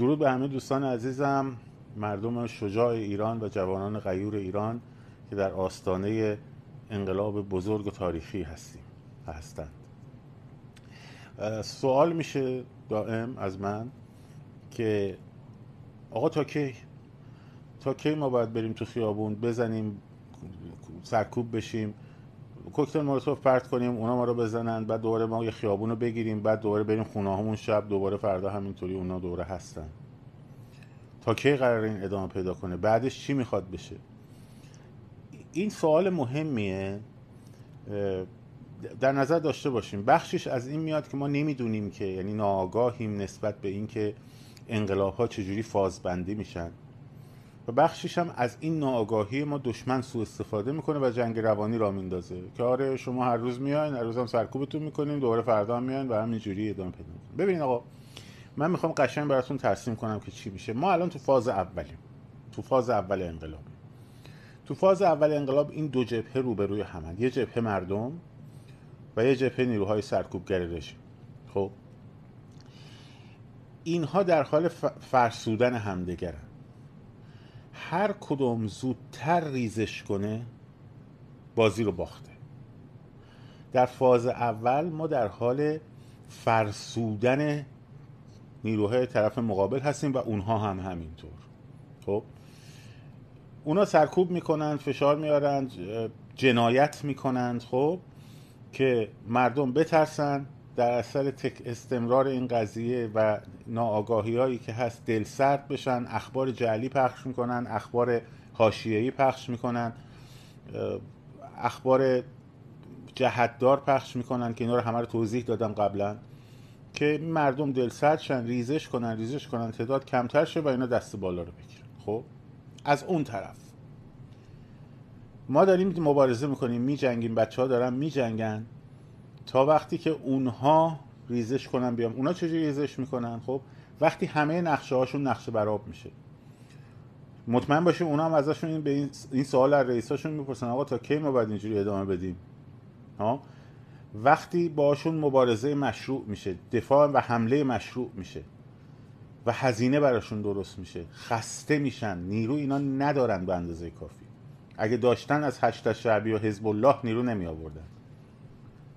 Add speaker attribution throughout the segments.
Speaker 1: درود به همه دوستان عزیزم مردم شجاع ایران و جوانان غیور ایران که در آستانه انقلاب بزرگ و تاریخی هستیم هستند. سوال میشه دائم از من که آقا تا کی؟ تا کی ما باید بریم تو خیابون بزنیم سرکوب بشیم؟ کوکتل مولوتوف پرت کنیم اونا ما رو بزنن بعد دوباره ما یه خیابون رو بگیریم بعد دوباره بریم خونه همون شب دوباره فردا همینطوری اونا دوره هستن. تا کی قرار این ادامه پیدا کنه؟ بعدش چی می‌خواد بشه؟ این سوال مهمیه. در نظر داشته باشیم. بخشش از این میاد که ما نمی‌دونیم که یعنی ناآگاهیم نسبت به اینکه انقلاب ها چجوری فازبندی میشن. و بخشش هم از این ناآگاهی ما دشمن سوء استفاده می‌کنه و جنگ روانی را میندازه. که آره شما هر روز میاین هر روز هم سرکوبتون می‌کنیم دوباره فردا هم میاین و همینجوری ادامه پیدا ببینید آقا من می‌خوام قشنگ براتون ترسیم کنم که چی میشه. ما الان تو فاز اولیم. تو فاز اول انقلاب. تو فاز اول انقلاب این دو جبهه روبروی همن. یه جبهه مردم و یه جبهه نیروهای سرکوبگر رژیم. خب؟ اینها در حال فرسودن همدیگرن. هر کدوم زودتر ریزش کنه بازی رو باخته. در فاز اول ما در حال فرسودن نیروهای طرف مقابل هستیم و اونها هم همینطور. خب؟ اونا سرکوب می‌کنند فشار میارند جنایت می‌کنند خب؟ که مردم بترسن. در اثر تک استمرار این قضیه و ناآگاهی هایی که هست دل سرد بشن اخبار جعلی پخش می‌کنن اخبار حاشیه‌ای پخش می‌کنن اخبار جهتدار پخش می‌کنن که اینا رو همه رو توضیح دادم قبلا که مردم دل سرد شن ریزش کنن ریزش کنن تعداد کمتر شه و اینا دست بالا رو بگیرن. خب؟ از اون طرف. ما داریم مبارزه می‌کنیم میجنگیم بچه ها دارن میجنگن. تا وقتی که اونها ریزش کنن بیام. اونا چجوری ریزش می‌کنن؟ خب وقتی همه نقشه هاشون نقشه براب میشه. مطمئن باشیم اونا هم ازشون این به این سوال از رئیساشون می‌پرسن آقا تا کی ما باید اینجوری ادامه بدیم؟ ها؟ وقتی باشون مبارزه مشروع میشه دفاع و حمله مشروع میشه و هزینه براشون درست میشه خسته میشن نیرو اینا ندارن به اندازه کافی. اگه داشتن از هشت شعبی و حزب الله نیرو نمی آوردن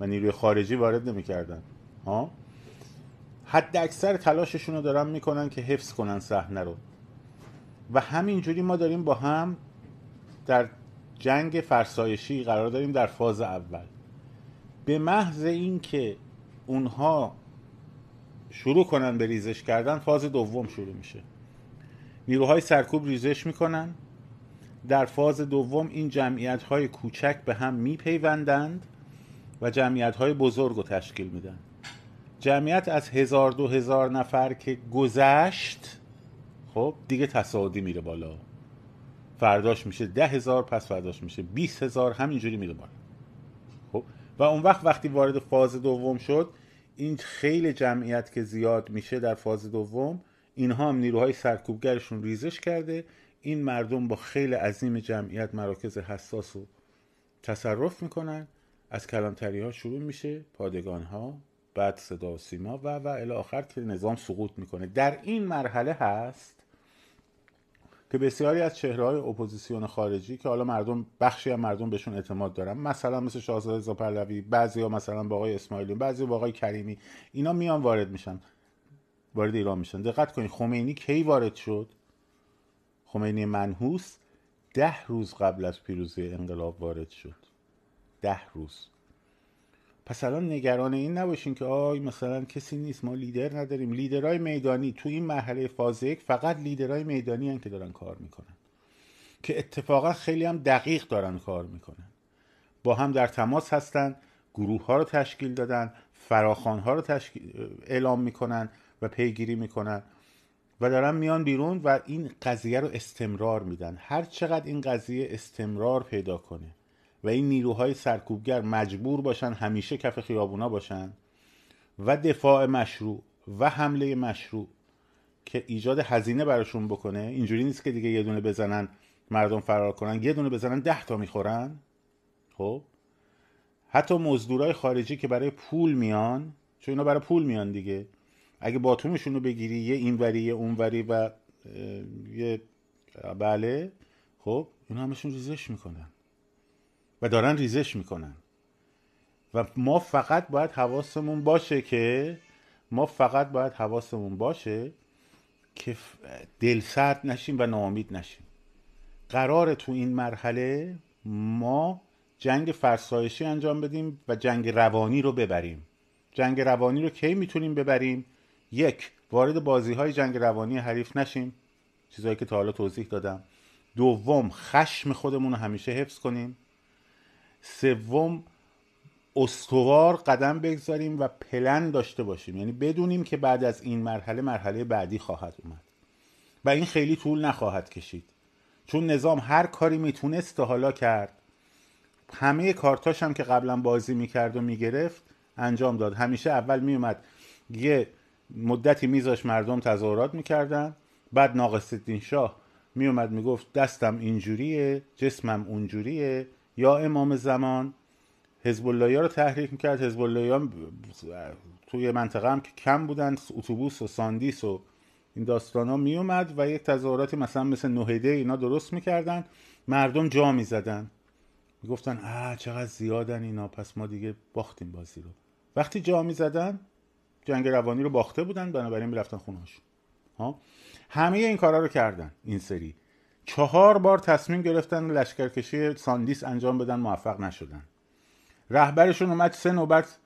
Speaker 1: و نیروی خارجی وارد نمی‌کردن. ها؟ حد اکثر تلاششون رو دارن می‌کنن که حفظ کنن صحنه رو. و همینجوری ما داریم با هم در جنگ فرسایشی قرار داریم در فاز اول. به محض اینکه اونها شروع کنن به ریزش کردن فاز دوم شروع میشه. نیروهای سرکوب ریزش می‌کنن. در فاز دوم این جمعیت های کوچک به هم میپیوندند. و جمعیت های بزرگ رو تشکیل میدن. جمعیت از هزار دو هزار نفر که گذشت خب دیگه تصاعدی میره بالا. فرداش میشه ده هزار پس فرداش میشه بیس هزار همینجوری میره بالا. خب و اون وقت وقتی وارد فاز دوم شد این خیلی جمعیت که زیاد میشه در فاز دوم اینها هم نیروهای سرکوبگرشون ریزش کرده. این مردم با خیلی عظیم جمعیت مراکز حساس رو تصرف می‌کنن. از کلانتری ها شروع میشه پادگان ها بعد صدا و سیما و و الی آخر که نظام سقوط می‌کنه. در این مرحله هست که بسیاری از چهره های اپوزیسیون خارجی که حالا مردم بخشی از مردم بهشون اعتماد دارن مثلا مثل شاهزاده رضا پهلوی بعضی ها مثلا با آقای اسماعیلی بعضی با آقای کریمی اینا میان وارد میشن. وارد ایران میشن. دقت کنید خمینی کی وارد شد؟ خمینی منحوس ده روز قبل از پیروزی انقلاب وارد شد. ده روز. پس الان نگران این نباشین که آی مثلا کسی نیست ما لیدر نداریم. لیدرهای میدانی تو این مرحله فاز یک فقط لیدرهای میدانی هن که دارن کار می‌کنن. که اتفاقا خیلی هم دقیق دارن کار می‌کنن. با هم در تماس هستن گروه ها رو تشکیل دادن فراخان ها رو تشکیل اعلام می‌کنن و پیگیری می‌کنن. و دارن میان بیرون و این قضیه رو استمرار میدن. هر چقدر این قضیه استمرار پیدا کنه و این نیروهای سرکوبگر مجبور باشن همیشه کف خیابونا باشن و دفاع مشروع و حمله مشروع که ایجاد هزینه براشون بکنه. اینجوری نیست که دیگه یه دونه بزنن مردم فرار کنن یه دونه بزنن ده تا می‌خورن. خب؟ حتی مزدورای خارجی که برای پول میان چون اینا برای پول میان دیگه. اگه باتومشون رو بگیری یه اینوری یه اونوری و یه بله. خب؟ اینا همشون ریزش می‌کنن. و دارن ریزش می‌کنن. و ما فقط باید حواسمون باشه که ما فقط باید حواسمون باشه که دل سرد نشیم و ناامید نشیم. قرار تو این مرحله ما جنگ فرسایشی انجام بدیم و جنگ روانی رو ببریم. جنگ روانی رو کی می‌تونیم ببریم؟ یک وارد بازی های جنگ روانی حریف نشیم. چیزهایی که تا حالا توضیح دادم. دوم خشم خودمون رو همیشه حفظ کنیم. سوم استوار قدم بگذاریم و پلن داشته باشیم. یعنی بدونیم که بعد از این مرحله مرحله بعدی خواهد اومد. و این خیلی طول نخواهد کشید. چون نظام هر کاری می‌تونست حالا کرد. همه کارتاش هم که قبلا بازی می‌کرد و می‌گرفت انجام داد. همیشه اول میومد یه مدتی میذاش مردم تظاهرات می‌کردن. بعد ناقص شاه میومد می‌گفت دستم اینجوریه جسمم اونجوریه. یا امام زمان حزب الله رو تحریک می‌کرد. حزب الله توی منطقه هم که کم بودن اتوبوس و ساندیس و این داستان ها میومد و یک تظاهراتی مثلا مثل نهده اینا درست می‌کردن. مردم جا می‌زدن. می‌گفتن آه چقدر زیادن اینا پس ما دیگه باختیم بازی رو. وقتی جا می‌زدن جنگ روانی رو باخته بودن بنابراین می‌رفتن خونهاش ها؟ همه این کارا رو کردن این سری. چهار بار تصمیم گرفتن لشکرکشی ساندیس انجام بدن موفق نشدن. رهبرشون اومد سه نوبت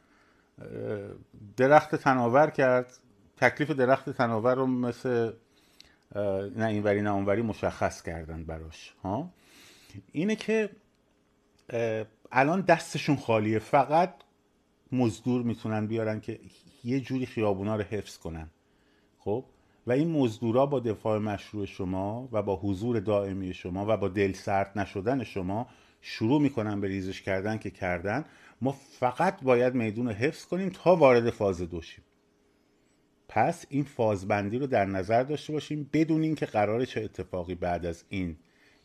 Speaker 1: درخت تناور کرد. تکلیف درخت تناور رو مثل نه اینوری نه اونوری مشخص کردن براش ها. اینه که الان دستشون خالیه. فقط مزدور می‌تونن بیارن که یه جوری خیابونا رو حفظ کنن. خب؟ و این مزدورا با دفاع مشروع شما و با حضور دائمی شما و با دل سرد نشدن شما شروع می‌کنن به ریزش کردن که کردن. ما فقط باید میدون رو حفظ کنیم تا وارد فاز دوشیم پس این فازبندی رو در نظر داشته باشیم بدونیم که قرار چه اتفاقی بعد از این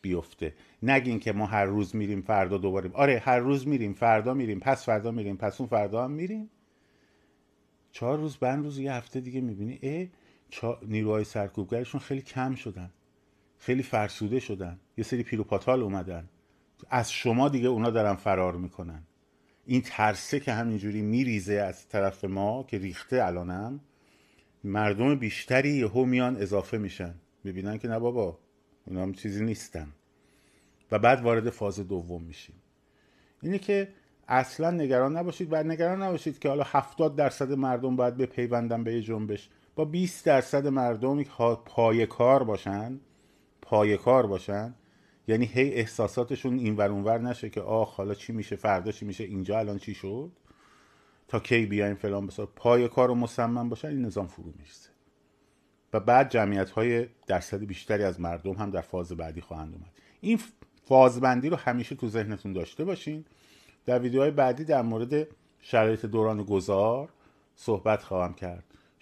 Speaker 1: بیفته. نگین که ما هر روز میریم فردا دوباره. آره هر روز میریم فردا میریم پس فردا میریم پس اون فردا هم میریم. چهار روز بند روز یه هفته دیگه می‌بینی. اه نیروهای سرکوبگرشون خیلی کم شدن. خیلی فرسوده شدن. یه سری پیروپاتال اومدن. از شما دیگه اونا دارن فرار می‌کنن. این ترسه که همینجوری میریزه از طرف ما که ریخته الانم مردم بیشتری یهو میان اضافه میشن. می‌بینن که نه بابا اینا هم چیزی نیستن. و بعد وارد فاز دوم میشیم. اینه که اصلا نگران نباشید و نگران نباشید که حالا 70 درصد مردم باید بپیوندن به یه جنبش. با 20 درصد مردم پای کار باشن پای کار باشن. یعنی هی احساساتشون این ور اونور نشه که آخ حالا چی میشه فردا چی میشه اینجا الان چی شد؟ تا کی بیایم فلان بسار پای کار و مصمم باشن این نظام فرو میشه و بعد جمعیت های درصد بیشتری از مردم هم در فاز بعدی خواهند اومد. این فازبندی رو همیشه تو ذهنتون داشته باشین. در ویدیوهای بعدی در مورد شرایط دوران گذار صحبت خواهم کرد.